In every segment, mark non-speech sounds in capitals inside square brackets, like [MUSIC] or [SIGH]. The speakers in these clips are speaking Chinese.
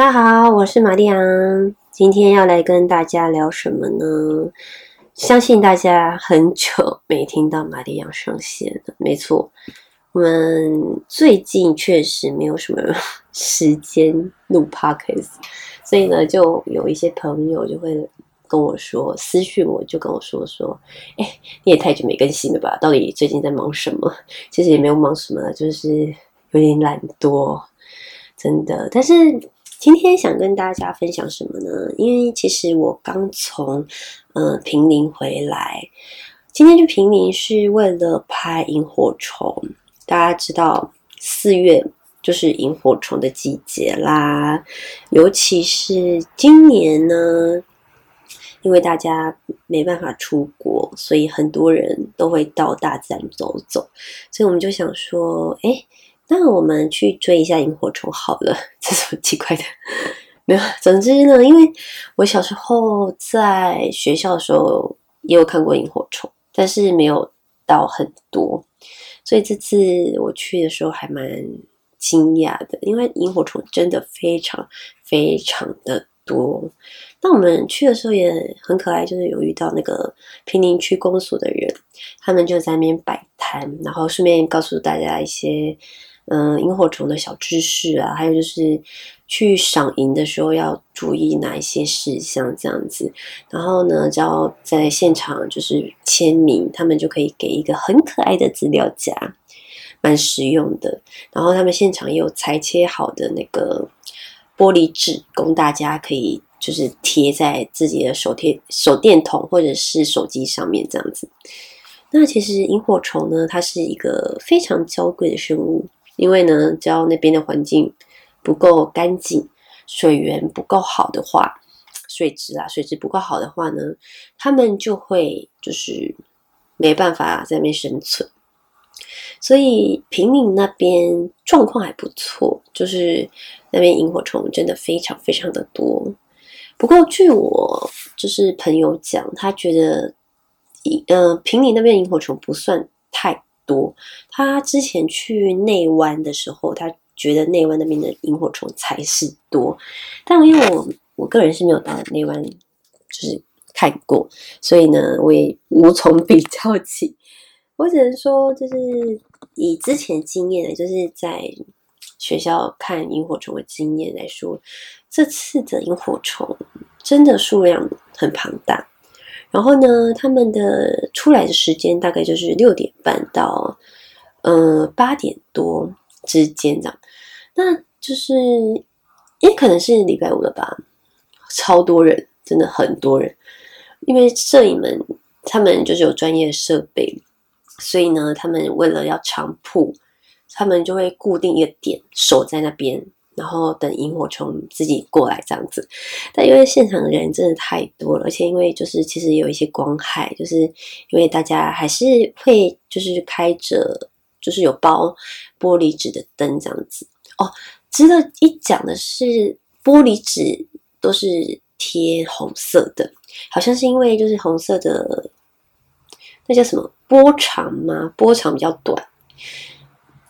大家好，我是玛丽昂，今天要来跟大家聊什么呢？相信大家很久没听到玛丽昂上线了，没错，我们最近确实没有什么时间录 podcast，所以呢，就有一些朋友就会跟我说私讯，我就跟我说说，哎，你也太久没更新了吧？到底最近在忙什么？其实也没有忙什么，就是有点懒惰。真的，但是今天想跟大家分享什么呢？因为其实我刚从嗯平林回来，今天去平林是为了拍萤火虫。大家知道四月就是萤火虫的季节啦，尤其是今年呢，因为大家没办法出国，所以很多人都会到大自然走走，所以我们就想说，哎。那我们去追一下萤火虫好了，[LAUGHS] 这什么奇怪的？没有，总之呢，因为我小时候在学校的时候也有看过萤火虫，但是没有到很多，所以这次我去的时候还蛮惊讶的，因为萤火虫真的非常非常的多。那我们去的时候也很可爱，就是有遇到那个平林区公所的人，他们就在那边摆摊，然后顺便告诉大家一些。嗯，萤火虫的小知识啊，还有就是去赏萤的时候要注意哪一些事项，这样子。然后呢，只要在现场就是签名，他们就可以给一个很可爱的资料夹，蛮实用的。然后他们现场也有裁切好的那个玻璃纸，供大家可以就是贴在自己的手贴手电筒或者是手机上面这样子。那其实萤火虫呢，它是一个非常娇贵的生物。因为呢，只要那边的环境不够干净，水源不够好的话，水质啊，水质不够好的话呢，他们就会就是没办法在那边生存。所以平岭那边状况还不错，就是那边萤火虫真的非常非常的多。不过据我就是朋友讲，他觉得，呃，平岭那边萤火虫不算太。多，他之前去内湾的时候，他觉得内湾那边的萤火虫才是多，但因为我我个人是没有到内湾，就是看过，所以呢，我也无从比较起。我只能说，就是以之前经验，就是在学校看萤火虫的经验来说，这次的萤火虫真的数量很庞大。然后呢，他们的出来的时间大概就是六点半到嗯八点多之间这样。那就是也可能是礼拜五了吧，超多人，真的很多人。因为摄影们他们就是有专业设备，所以呢，他们为了要长铺，他们就会固定一个点守在那边。然后等萤火虫自己过来这样子，但因为现场的人真的太多了，而且因为就是其实有一些光害，就是因为大家还是会就是开着就是有包玻璃纸的灯这样子哦。值得一讲的是，玻璃纸都是贴红色的，好像是因为就是红色的那叫什么波长吗？波长比较短。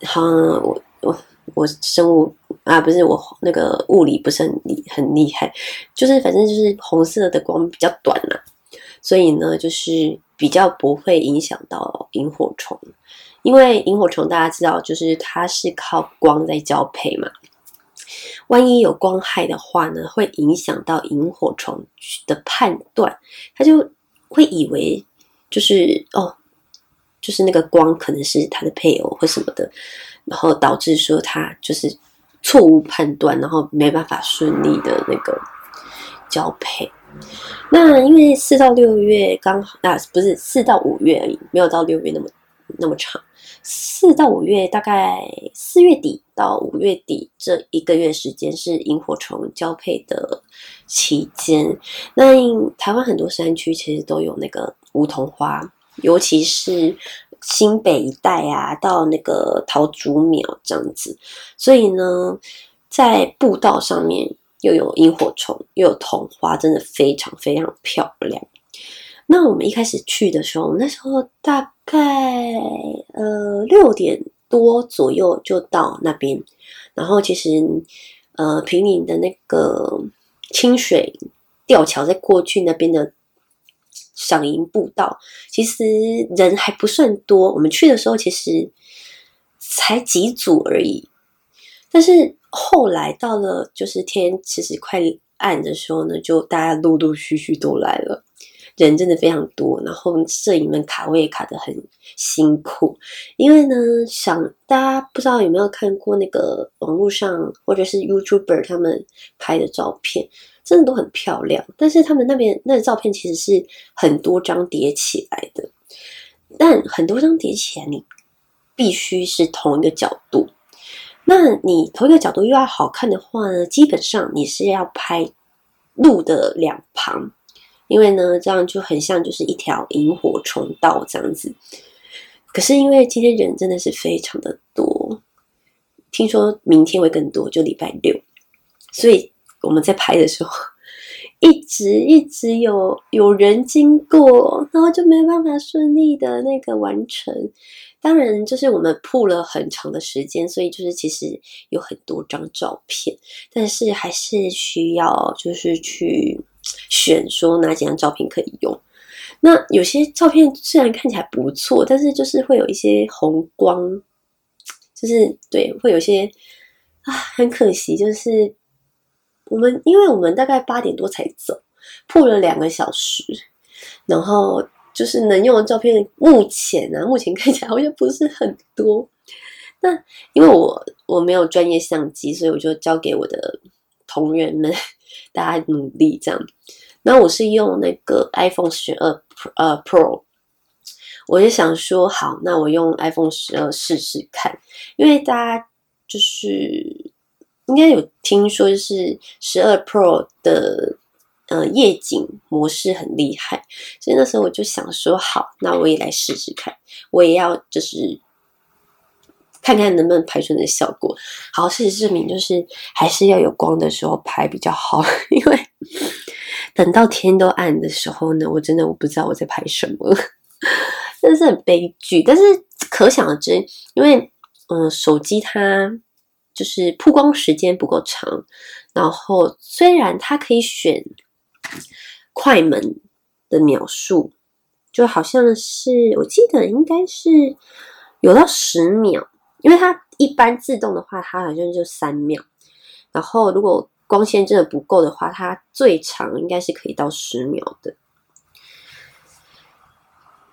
好，我我我生物。啊，不是我那个物理不是很厉很厉害，就是反正就是红色的光比较短嘛，所以呢，就是比较不会影响到萤火虫，因为萤火虫大家知道，就是它是靠光在交配嘛，万一有光害的话呢，会影响到萤火虫的判断，它就会以为就是哦，就是那个光可能是它的配偶或什么的，然后导致说它就是。错误判断，然后没办法顺利的那个交配。那因为四到六月刚好啊，不是四到五月而已，没有到六月那么那么长。四到五月，大概四月底到五月底这一个月时间是萤火虫交配的期间。那台湾很多山区其实都有那个梧桐花，尤其是。新北一带啊，到那个桃竹苗这样子，所以呢，在步道上面又有萤火虫，又有桐花，真的非常非常漂亮。那我们一开始去的时候，那时候大概呃六点多左右就到那边，然后其实呃平林的那个清水吊桥，在过去那边的赏萤步道，其实人还不算多。我们去的时候其实才几组而已，但是后来到了就是天其实快暗的时候呢，就大家陆陆续续都来了。人真的非常多，然后摄影们卡位卡的很辛苦，因为呢，想大家不知道有没有看过那个网络上或者是 YouTuber 他们拍的照片，真的都很漂亮。但是他们那边那照片其实是很多张叠起来的，但很多张叠起来，你必须是同一个角度。那你同一个角度又要好看的话呢，基本上你是要拍路的两旁。因为呢，这样就很像就是一条萤火虫道这样子。可是因为今天人真的是非常的多，听说明天会更多，就礼拜六，所以我们在拍的时候，一直一直有有人经过，然后就没办法顺利的那个完成。当然，就是我们铺了很长的时间，所以就是其实有很多张照片，但是还是需要就是去。选说哪几张照片可以用？那有些照片虽然看起来不错，但是就是会有一些红光，就是对，会有些啊，很可惜，就是我们因为我们大概八点多才走，铺了两个小时，然后就是能用的照片，目前呢，目前看起来好像不是很多。那因为我我没有专业相机，所以我就交给我的同仁们。大家努力这样，那我是用那个 iPhone 十二呃 Pro，我就想说好，那我用 iPhone 十二试试看，因为大家就是应该有听说，就是十二 Pro 的呃夜景模式很厉害，所以那时候我就想说好，那我也来试试看，我也要就是。看看能不能拍出那效果。好，事实证明就是还是要有光的时候拍比较好，[LAUGHS] 因为等到天都暗的时候呢，我真的我不知道我在拍什么，[LAUGHS] 真的是很悲剧。但是可想而知，因为嗯，手机它就是曝光时间不够长，然后虽然它可以选快门的秒数，就好像是我记得应该是有到十秒。因为它一般自动的话，它好像就三秒。然后如果光线真的不够的话，它最长应该是可以到十秒的。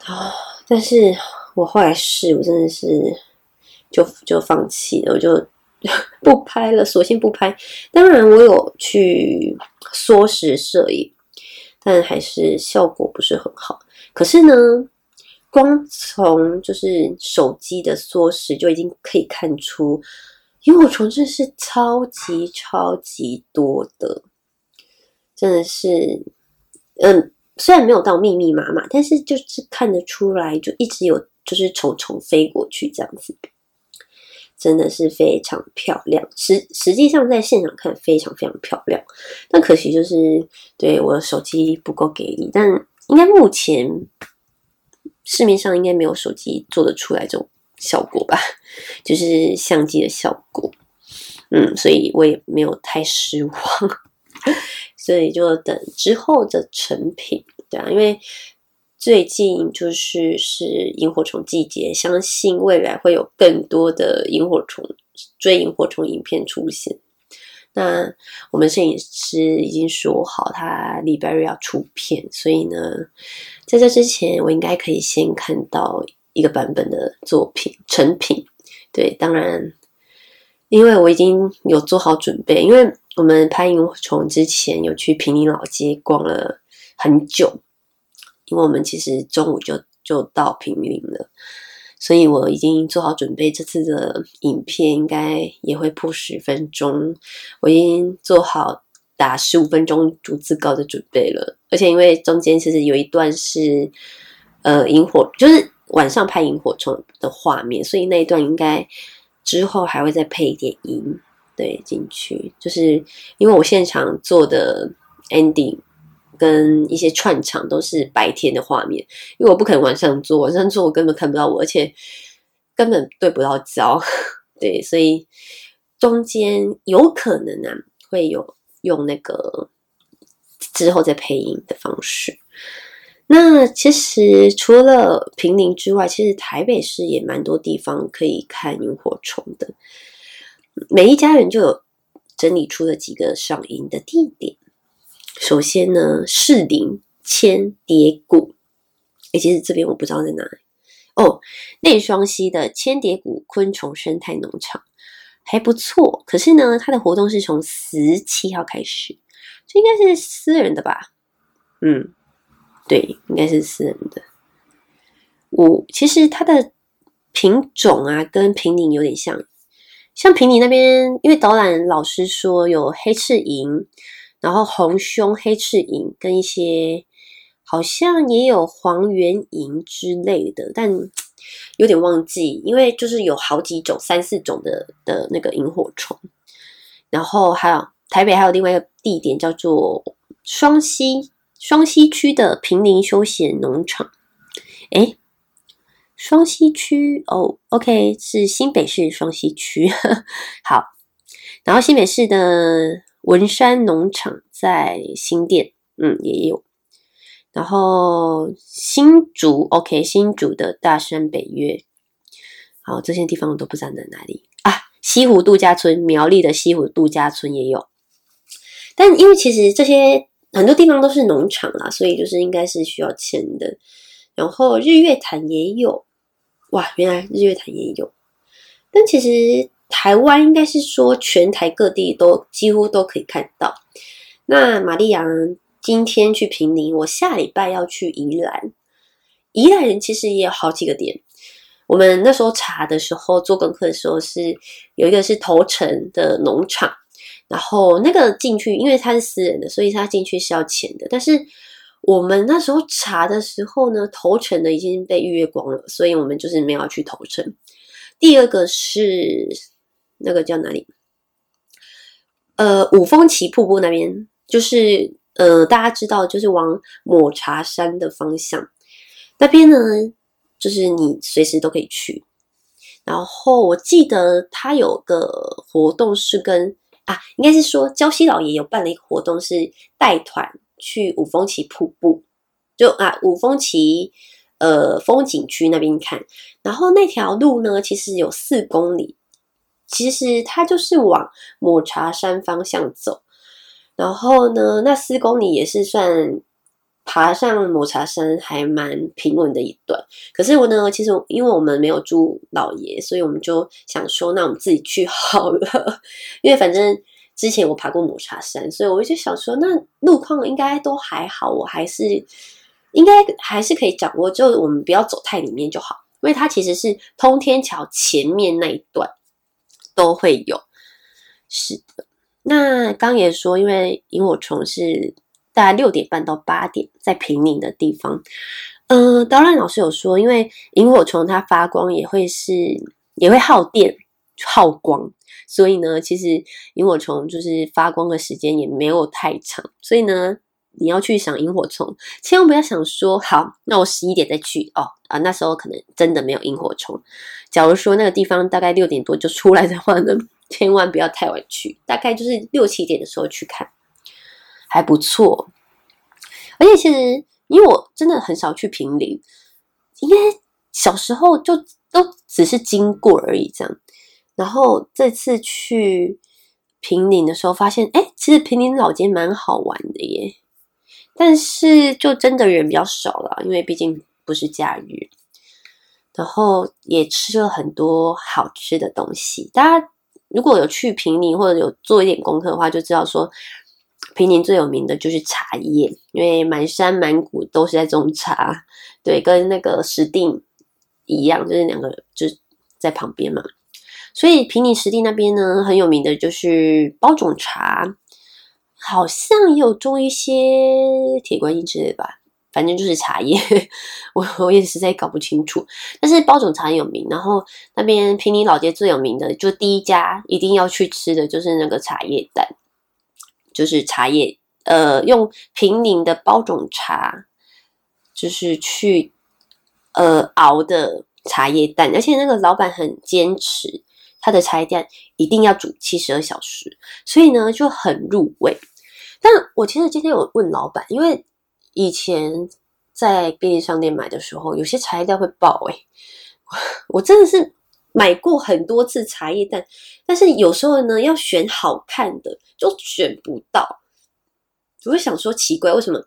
啊！但是我后来试，我真的是就就放弃了，我就 [LAUGHS] 不拍了，索性不拍。当然，我有去缩时摄影，但还是效果不是很好。可是呢？光从就是手机的缩时就已经可以看出，萤火虫真是超级超级多的，真的是，嗯，虽然没有到密密麻麻，但是就是看得出来，就一直有就是虫虫飞过去这样子，真的是非常漂亮。实实际上在现场看非常非常漂亮，但可惜就是对我的手机不够给力，但应该目前。市面上应该没有手机做得出来这种效果吧，就是相机的效果，嗯，所以我也没有太失望，[LAUGHS] 所以就等之后的成品，对啊，因为最近就是是萤火虫季节，相信未来会有更多的萤火虫追萤火虫影片出现。那我们摄影师已经说好，他礼拜日要出片，所以呢，在这之前，我应该可以先看到一个版本的作品成品。对，当然，因为我已经有做好准备，因为我们拍萤火虫之前有去平林老街逛了很久，因为我们其实中午就就到平林了。所以我已经做好准备，这次的影片应该也会破十分钟。我已经做好打十五分钟逐字稿的准备了，而且因为中间其实有一段是呃萤火，就是晚上拍萤火虫的画面，所以那一段应该之后还会再配一点音对进去，就是因为我现场做的 ending。跟一些串场都是白天的画面，因为我不可能晚上做，晚上做我根本看不到我，而且根本对不到焦，[LAUGHS] 对，所以中间有可能啊会有用那个之后再配音的方式。那其实除了平林之外，其实台北市也蛮多地方可以看萤火虫的。每一家人就有整理出了几个赏萤的地点。首先呢，士林千蝶谷，哎，其实这边我不知道在哪里哦。内双溪的千蝶谷昆虫生态农场还不错，可是呢，它的活动是从十七号开始，这应该是私人的吧？嗯。对，应该是私人的。我其实它的品种啊，跟平宁有点像。像平宁那边，因为导览老师说有黑翅萤，然后红胸黑翅萤，跟一些好像也有黄缘萤之类的，但有点忘记，因为就是有好几种、三四种的的那个萤火虫。然后还有台北还有另外一个地点叫做双溪。双溪区的平林休闲农场，哎，双溪区哦，OK，是新北市双溪区。[LAUGHS] 好，然后新北市的文山农场在新店，嗯，也有。然后新竹，OK，新竹的大山北岳，好，这些地方我都不知道在哪里啊。西湖度假村，苗栗的西湖度假村也有，但因为其实这些。很多地方都是农场啦，所以就是应该是需要签的。然后日月潭也有，哇，原来日月潭也有。但其实台湾应该是说全台各地都几乎都可以看到。那玛丽阳今天去平宁，我下礼拜要去宜兰。宜兰人其实也有好几个点。我们那时候查的时候做功课的时候是有一个是头城的农场。然后那个进去，因为它是私人的，所以他进去是要钱的。但是我们那时候查的时候呢，头城的已经被预约光了，所以我们就是没有去头城。第二个是那个叫哪里？呃，五峰旗瀑布那边，就是呃，大家知道，就是往抹茶山的方向那边呢，就是你随时都可以去。然后我记得他有个活动是跟。啊，应该是说礁溪老爷有办了一个活动，是带团去五峰旗瀑布，就啊五峰旗呃风景区那边看。然后那条路呢，其实有四公里，其实它就是往抹茶山方向走。然后呢，那四公里也是算。爬上抹茶山还蛮平稳的一段，可是我呢，其实因为我们没有住老爷，所以我们就想说，那我们自己去 [LAUGHS] 好了。因为反正之前我爬过抹茶山，所以我就想说，那路况应该都还好，我还是应该还是可以掌握，就我们不要走太里面就好。因为它其实是通天桥前面那一段都会有。是的，那刚也说，因为萤火虫是。大概六点半到八点，在平宁的地方。嗯，导览老师有说，因为萤火虫它发光也会是也会耗电耗光，所以呢，其实萤火虫就是发光的时间也没有太长。所以呢，你要去赏萤火虫，千万不要想说好，那我十一点再去哦啊，那时候可能真的没有萤火虫。假如说那个地方大概六点多就出来的话呢，千万不要太晚去，大概就是六七点的时候去看。还不错，而且其实因为我真的很少去平林，因为小时候就都只是经过而已这样。然后这次去平林的时候，发现哎，其实平林老街蛮好玩的耶。但是就真的人比较少了，因为毕竟不是假日。然后也吃了很多好吃的东西。大家如果有去平宁或者有做一点功课的话，就知道说。平宁最有名的就是茶叶，因为满山满谷都是在种茶，对，跟那个石碇一样，就是两个就在旁边嘛。所以平宁石碇那边呢，很有名的就是包种茶，好像有种一些铁观音之类的吧，反正就是茶叶，[LAUGHS] 我我也实在搞不清楚。但是包种茶很有名，然后那边平宁老街最有名的，就第一家一定要去吃的就是那个茶叶蛋。就是茶叶，呃，用平宁的包种茶，就是去呃熬的茶叶蛋，而且那个老板很坚持，它的茶叶蛋一定要煮七十二小时，所以呢就很入味。但我其实今天有问老板，因为以前在便利商店买的时候，有些茶叶蛋会爆哎，[LAUGHS] 我真的是买过很多次茶叶蛋，但是有时候呢要选好看的就选不到，我会想说奇怪，为什么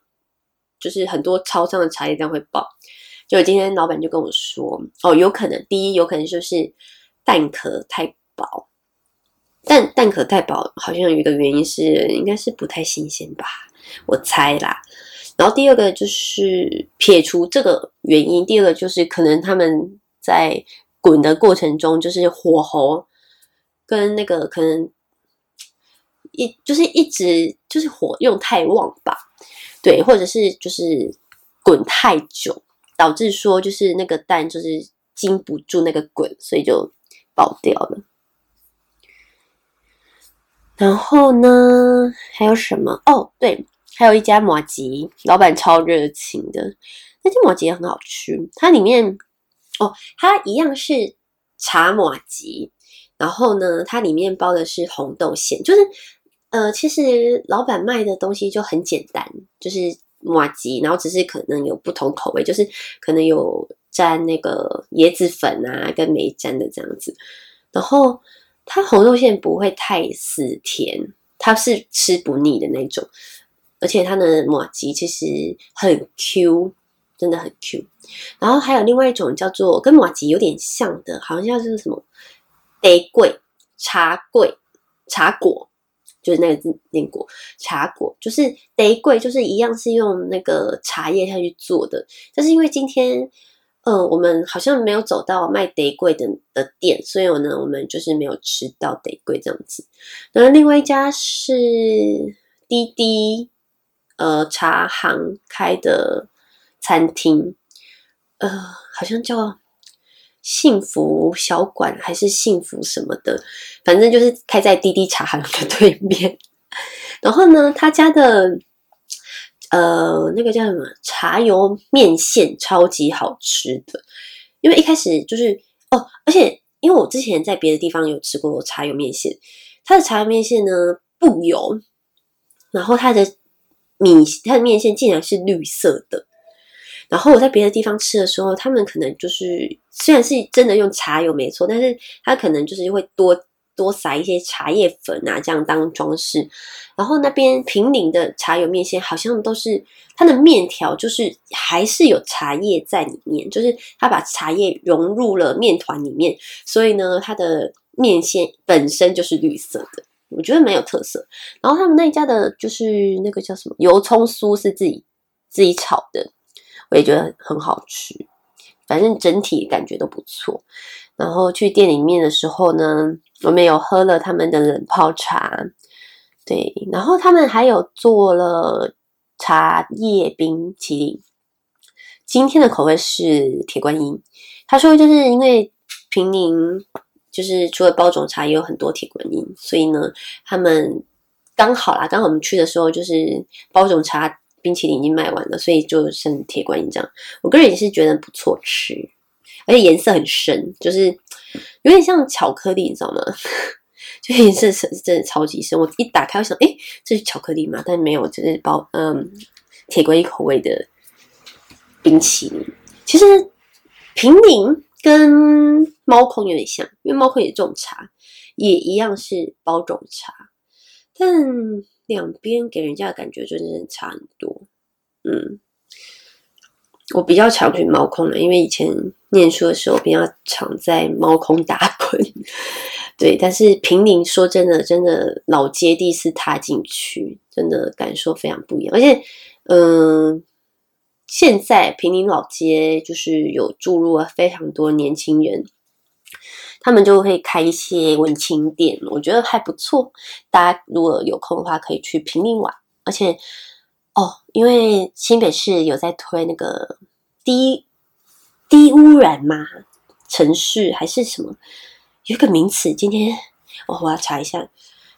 就是很多超商的茶叶蛋会爆？就今天老板就跟我说，哦，有可能第一有可能就是蛋壳太薄。蛋蛋壳太薄，好像有一个原因是，应该是不太新鲜吧，我猜啦。然后第二个就是撇除这个原因，第二个就是可能他们在滚的过程中，就是火候跟那个可能一就是一直就是火用太旺吧，对，或者是就是滚太久，导致说就是那个蛋就是经不住那个滚，所以就爆掉了。然后呢，还有什么？哦，对，还有一家马吉，老板超热情的，那家马吉也很好吃。它里面，哦，它一样是茶马吉，然后呢，它里面包的是红豆馅，就是，呃，其实老板卖的东西就很简单，就是马吉，然后只是可能有不同口味，就是可能有沾那个椰子粉啊，跟没沾的这样子，然后。它红豆馅不会太死甜，它是吃不腻的那种，而且它的马吉其实很 Q，真的很 Q。然后还有另外一种叫做跟马吉有点像的，好像叫是什么得桂茶桂茶果，就是那个字念果茶果，就是得桂，就是一样是用那个茶叶下去做的，但是因为今天。嗯，我们好像没有走到卖得贵的的店，所以呢，我们就是没有吃到得贵这样子。然后另外一家是滴滴呃茶行开的餐厅，呃，好像叫幸福小馆还是幸福什么的，反正就是开在滴滴茶行的对面。[LAUGHS] 然后呢，他家的。呃，那个叫什么茶油面线，超级好吃的。因为一开始就是哦，而且因为我之前在别的地方有吃过茶油面线，它的茶油面线呢不油，然后它的米，它的面线竟然是绿色的。然后我在别的地方吃的时候，他们可能就是虽然是真的用茶油没错，但是它可能就是会多。多撒一些茶叶粉啊，这样当装饰。然后那边平林的茶油面线好像都是它的面条，就是还是有茶叶在里面，就是它把茶叶融入了面团里面，所以呢，它的面线本身就是绿色的，我觉得蛮有特色。然后他们那家的就是那个叫什么油葱酥是自己自己炒的，我也觉得很好吃。反正整体感觉都不错。然后去店里面的时候呢。我们有喝了他们的冷泡茶，对，然后他们还有做了茶叶冰淇淋。今天的口味是铁观音。他说，就是因为平宁就是除了包种茶，也有很多铁观音，所以呢，他们刚好啦，刚好我们去的时候，就是包种茶冰淇淋已经卖完了，所以就剩铁观音这样。我个人也是觉得不错吃，而且颜色很深，就是。有点像巧克力，你知道吗？[LAUGHS] 就颜色是真的超级深。我一打开，我想，哎，这是巧克力吗？但没有，就是包嗯铁观音口味的冰淇淋。其实平宁跟猫空有点像，因为猫空也种茶，也一样是包种茶，但两边给人家的感觉就是差很多。嗯，我比较常去猫空的，因为以前。念书的时候比较常在猫空打滚，[LAUGHS] 对，但是平林说真的，真的老街第一次踏进去，真的感受非常不一样。而且，嗯，现在平林老街就是有注入了非常多年轻人，他们就会开一些文青店，我觉得还不错。大家如果有空的话，可以去平林玩。而且，哦，因为新北市有在推那个低。低污染吗？城市还是什么？有个名词，今天我我要查一下。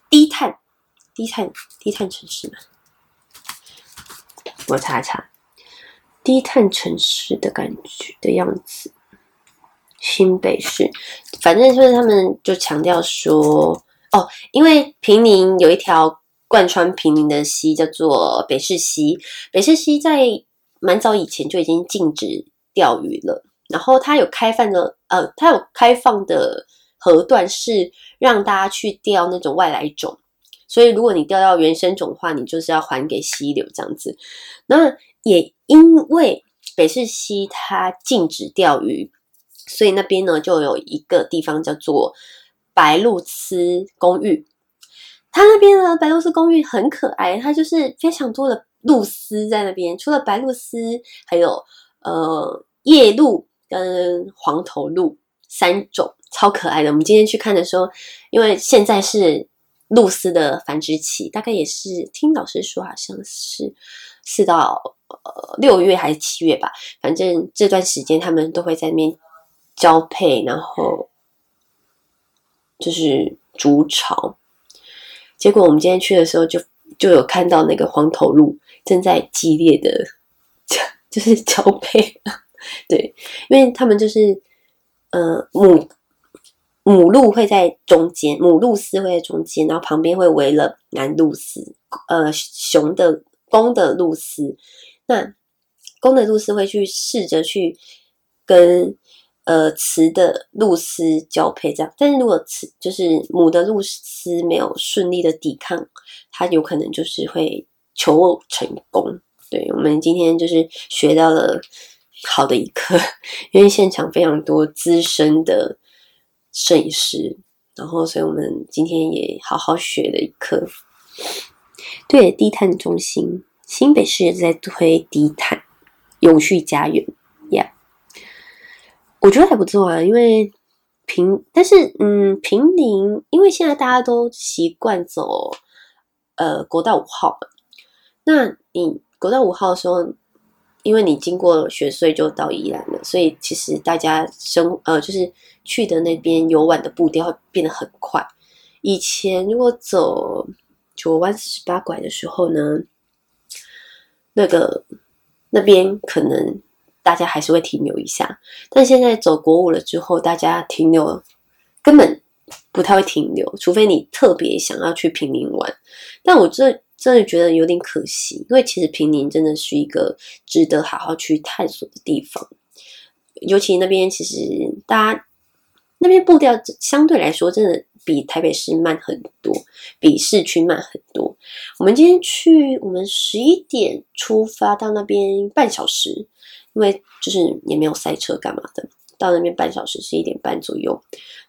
低碳、低碳、低碳城市嘛？我查一查，低碳城市的感觉的样子。新北市，反正就是他们就强调说，哦，因为平宁有一条贯穿平民的溪叫做北市溪，北市溪在蛮早以前就已经禁止钓鱼了，然后它有开放的，呃，它有开放的河段是让大家去钓那种外来种，所以如果你钓到原生种的话，你就是要还给溪流这样子。那也因为北市溪它禁止钓鱼。所以那边呢，就有一个地方叫做白鹭鸶公寓。它那边呢，白鹭鸶公寓很可爱，它就是非常多的鹭鸶在那边。除了白鹭鸶，还有呃夜鹭跟黄头鹭三种，超可爱的。我们今天去看的时候，因为现在是鹭鸶的繁殖期，大概也是听老师说，好像是四到呃六月还是七月吧。反正这段时间他们都会在那边。交配，然后就是筑巢。结果我们今天去的时候，就就有看到那个黄头鹿正在激烈的，就是 [LAUGHS] 交配。对，因为他们就是呃母母鹿会在中间，母鹿丝会在中间，然后旁边会围了男鹿丝。呃，雄的公的鹿丝，那公的鹿丝会去试着去跟。呃，雌的露丝交配这样，但是如果雌就是母的露丝没有顺利的抵抗，它有可能就是会求偶成功。对我们今天就是学到了好的一课，因为现场非常多资深的摄影师，然后所以我们今天也好好学了一课。对，低碳中心，新北市也在推低碳永续家园。我觉得还不错啊，因为平，但是嗯，平林，因为现在大家都习惯走呃国道五号那你国道五号的时候，因为你经过雪隧就到宜兰了，所以其实大家生呃就是去的那边游玩的步调会变得很快。以前如果走九弯十八拐的时候呢，那个那边可能。大家还是会停留一下，但现在走国五了之后，大家停留根本不太会停留，除非你特别想要去平宁玩。但我这真的觉得有点可惜，因为其实平宁真的是一个值得好好去探索的地方，尤其那边其实大家那边步调相对来说真的比台北市慢很多，比市区慢很多。我们今天去，我们十一点出发到那边半小时。因为就是也没有塞车干嘛的，到那边半小时十一点半左右，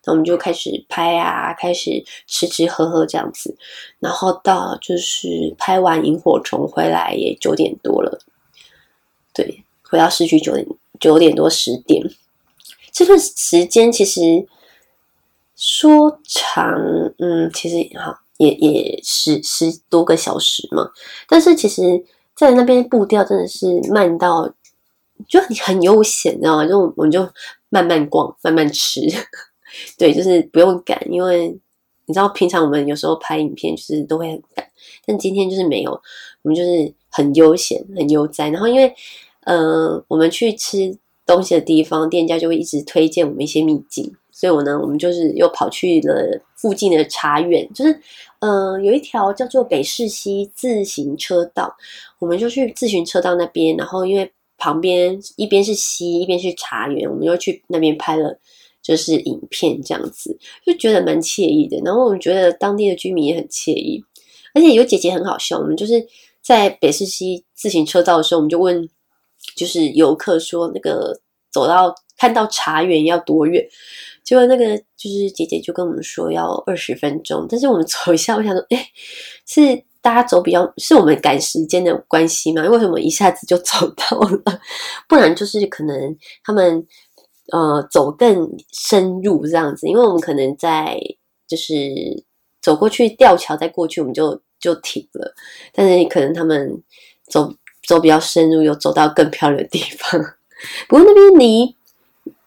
那我们就开始拍啊，开始吃吃喝喝这样子，然后到就是拍完萤火虫回来也九点多了，对，回到市区九点九点多十点，这段时间其实说长，嗯，其实哈也也十十多个小时嘛，但是其实在那边步调真的是慢到。就你很悠闲，你知道吗？就我们就慢慢逛，慢慢吃，[LAUGHS] 对，就是不用赶，因为你知道，平常我们有时候拍影片就是都会很赶，但今天就是没有，我们就是很悠闲、很悠哉。然后因为，呃，我们去吃东西的地方，店家就会一直推荐我们一些秘境，所以我呢，我们就是又跑去了附近的茶园，就是，嗯，有一条叫做北市溪自行车道，我们就去自行车道那边，然后因为。旁边一边是溪，一边是茶园，我们又去那边拍了，就是影片这样子，就觉得蛮惬意的。然后我们觉得当地的居民也很惬意，而且有姐姐很好笑。我们就是在北市溪自行车道的时候，我们就问，就是游客说那个走到看到茶园要多远？结果那个就是姐姐就跟我们说要二十分钟。但是我们 [LAUGHS] 走一下，我想说，哎，是。大家走比较是我们赶时间的关系嘛？为什么一下子就走到了？[LAUGHS] 不然就是可能他们呃走更深入这样子，因为我们可能在就是走过去吊桥再过去，我们就就停了。但是可能他们走走比较深入，又走到更漂亮的地方。[LAUGHS] 不过那边离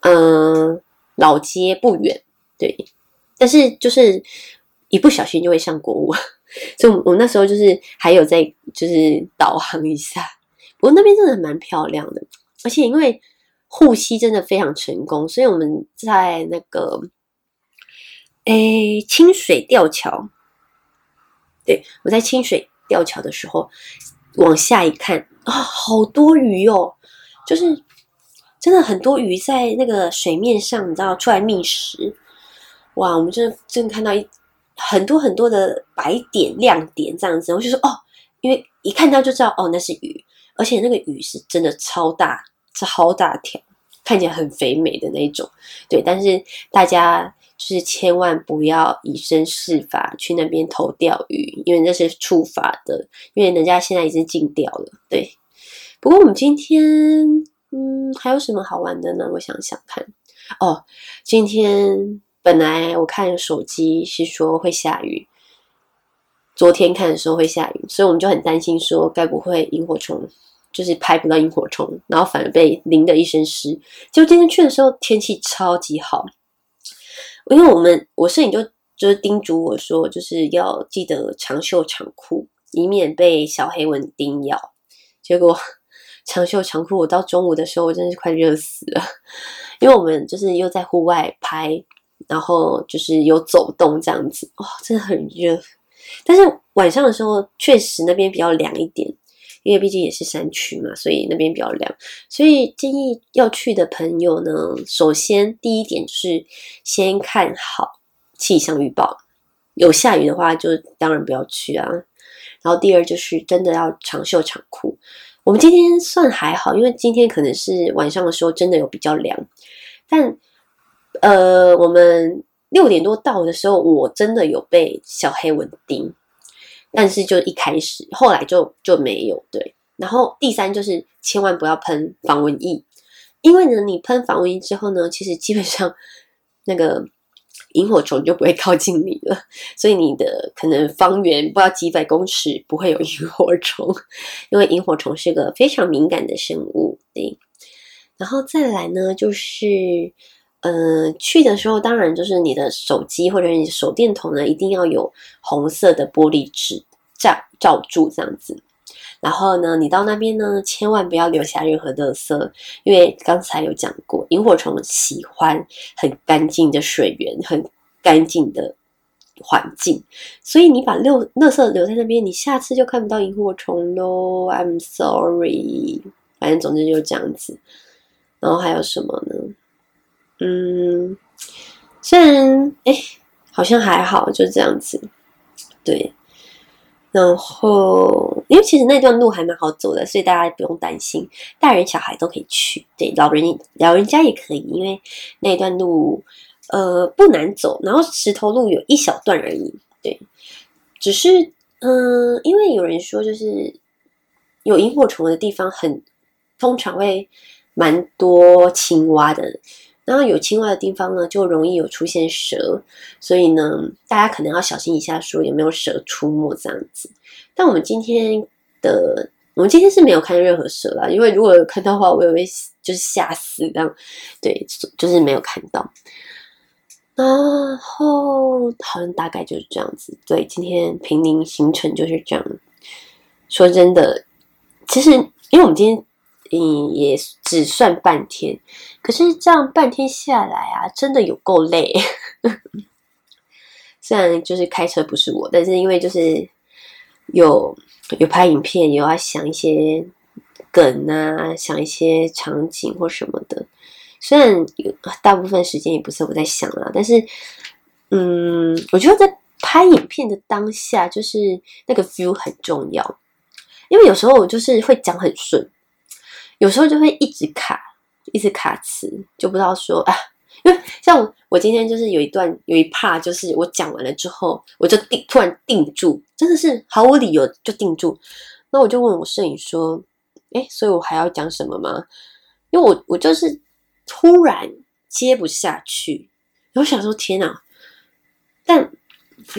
嗯老街不远，对，但是就是一不小心就会上国五。所以，我那时候就是还有在就是导航一下，不过那边真的蛮漂亮的，而且因为护溪真的非常成功，所以我们在那个诶清水吊桥，对我在清水吊桥的时候往下一看啊，好多鱼哦，就是真的很多鱼在那个水面上，你知道出来觅食，哇，我们真的真的看到一很多很多的白点亮点这样子，我就说哦，因为一看到就知道哦那是鱼，而且那个鱼是真的超大。超大条，看起来很肥美的那种，对。但是大家就是千万不要以身试法去那边投钓鱼，因为那是触法的，因为人家现在已经禁钓了。对。不过我们今天，嗯，还有什么好玩的呢？我想想看。哦，今天本来我看手机是说会下雨，昨天看的时候会下雨，所以我们就很担心说，该不会萤火虫？就是拍不到萤火虫，然后反而被淋得一身湿。结果今天去的时候天气超级好，因为我们我摄影就就是叮嘱我说，就是要记得长袖长裤，以免被小黑蚊叮咬。结果 [LAUGHS] 长袖长裤，我到中午的时候我真的是快热死了，因为我们就是又在户外拍，然后就是有走动这样子，哇，真的很热。但是晚上的时候确实那边比较凉一点。因为毕竟也是山区嘛，所以那边比较凉，所以建议要去的朋友呢，首先第一点就是先看好气象预报，有下雨的话就当然不要去啊。然后第二就是真的要长袖长裤。我们今天算还好，因为今天可能是晚上的时候真的有比较凉，但呃，我们六点多到的时候，我真的有被小黑蚊叮。但是就一开始，后来就就没有对。然后第三就是千万不要喷防蚊液，因为呢，你喷防蚊液之后呢，其实基本上那个 [LAUGHS] 萤火虫就不会靠近你了，所以你的可能方圆不知道几百公尺不会有萤火虫，因为萤火虫是个非常敏感的生物。对，然后再来呢，就是。嗯，去的时候当然就是你的手机或者你手电筒呢，一定要有红色的玻璃纸罩罩住这样子。然后呢，你到那边呢，千万不要留下任何垃圾，因为刚才有讲过，萤火虫喜欢很干净的水源、很干净的环境，所以你把六垃圾留在那边，你下次就看不到萤火虫喽。I'm sorry，反正总之就是这样子。然后还有什么呢？嗯，虽然哎，好像还好，就这样子。对，然后因为其实那段路还蛮好走的，所以大家不用担心，大人小孩都可以去。对，老人老人家也可以，因为那段路呃不难走，然后石头路有一小段而已。对，只是嗯，因为有人说就是有萤火虫的地方很通常会蛮多青蛙的。然后有青蛙的地方呢，就容易有出现蛇，所以呢，大家可能要小心一下，说有没有蛇出没这样子。但我们今天的，我们今天是没有看到任何蛇啦，因为如果有看到的话，我也会就是吓死这样。对，就是没有看到。然后好像大概就是这样子。对，今天平宁行程就是这样。说真的，其实因为我们今天。嗯，也只算半天，可是这样半天下来啊，真的有够累。[LAUGHS] 虽然就是开车不是我，但是因为就是有有拍影片，有要想一些梗啊，想一些场景或什么的。虽然有大部分时间也不是我在想啦，但是嗯，我觉得在拍影片的当下，就是那个 feel 很重要，因为有时候我就是会讲很顺。有时候就会一直卡，一直卡词，就不知道说啊，因为像我今天就是有一段有一 part，就是我讲完了之后，我就定突然定住，真的是毫无理由就定住。那我就问我摄影说：“哎，所以我还要讲什么吗？”因为我我就是突然接不下去，我想说天哪！但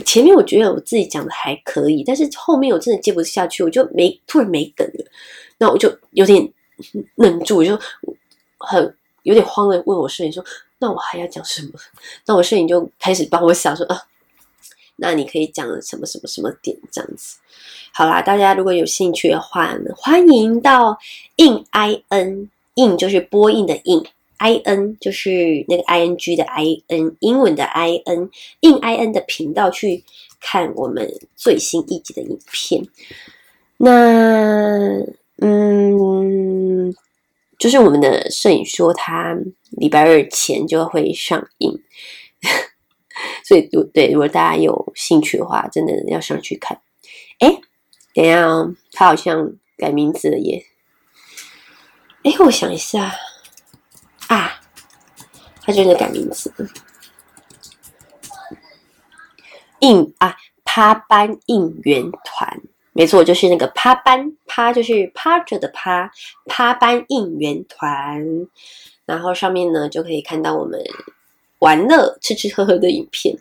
前面我觉得我自己讲的还可以，但是后面我真的接不下去，我就没突然没梗了，那我就有点。愣住，我就很有点慌的问我摄影说：“那我还要讲什么？”那我摄影就开始帮我想说：“啊，那你可以讲什么什么什么点这样子。”好啦，大家如果有兴趣的话，欢迎到 in i n 印就是播印的印，I N 就是那个 I N G 的 I N，英文的 I N，印 I N 的频道去看我们最新一集的影片。那嗯，就是我们的摄影说他礼拜二前就会上映，[LAUGHS] 所以对，如果大家有兴趣的话，真的要上去看。哎，等下哦，他好像改名字了耶。哎，我想一下啊，他真的改名字了，应啊趴班应援团，没错，就是那个趴班趴，就是趴着的趴，趴班应援团。然后上面呢就可以看到我们玩乐、吃吃喝喝的影片。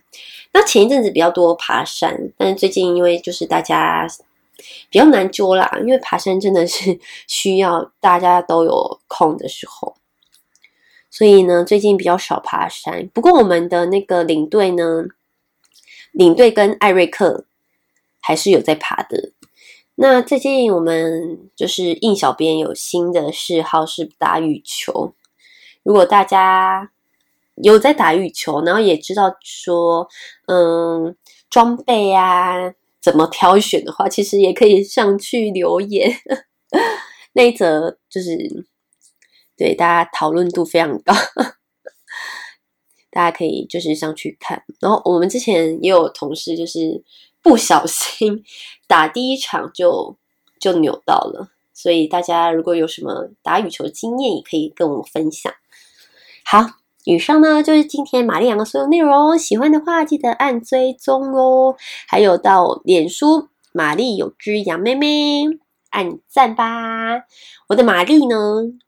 那前一阵子比较多爬山，但是最近因为就是大家。比较难捉啦，因为爬山真的是需要大家都有空的时候，所以呢，最近比较少爬山。不过我们的那个领队呢，领队跟艾瑞克还是有在爬的。那最近我们就是应小编有新的嗜好是打羽球。如果大家有在打羽球，然后也知道说，嗯，装备啊。怎么挑选的话，其实也可以上去留言。[LAUGHS] 那一则就是对大家讨论度非常高，[LAUGHS] 大家可以就是上去看。然后我们之前也有同事就是不小心 [LAUGHS] 打第一场就就扭到了，所以大家如果有什么打羽球经验，也可以跟我分享。好。以上呢就是今天玛丽亚的所有内容，喜欢的话记得按追踪哦，还有到脸书玛丽有只羊妹妹按赞吧。我的玛丽呢，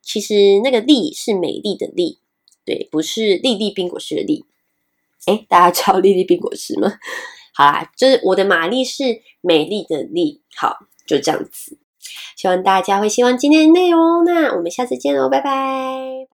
其实那个丽是美丽的丽，对，不是丽丽冰果室的丽。哎，大家知道 [LAUGHS] 丽丽冰果室吗？好啦，就是我的玛丽是美丽的丽。好，就这样子，希望大家会喜欢今天的内容。那我们下次见喽，拜拜。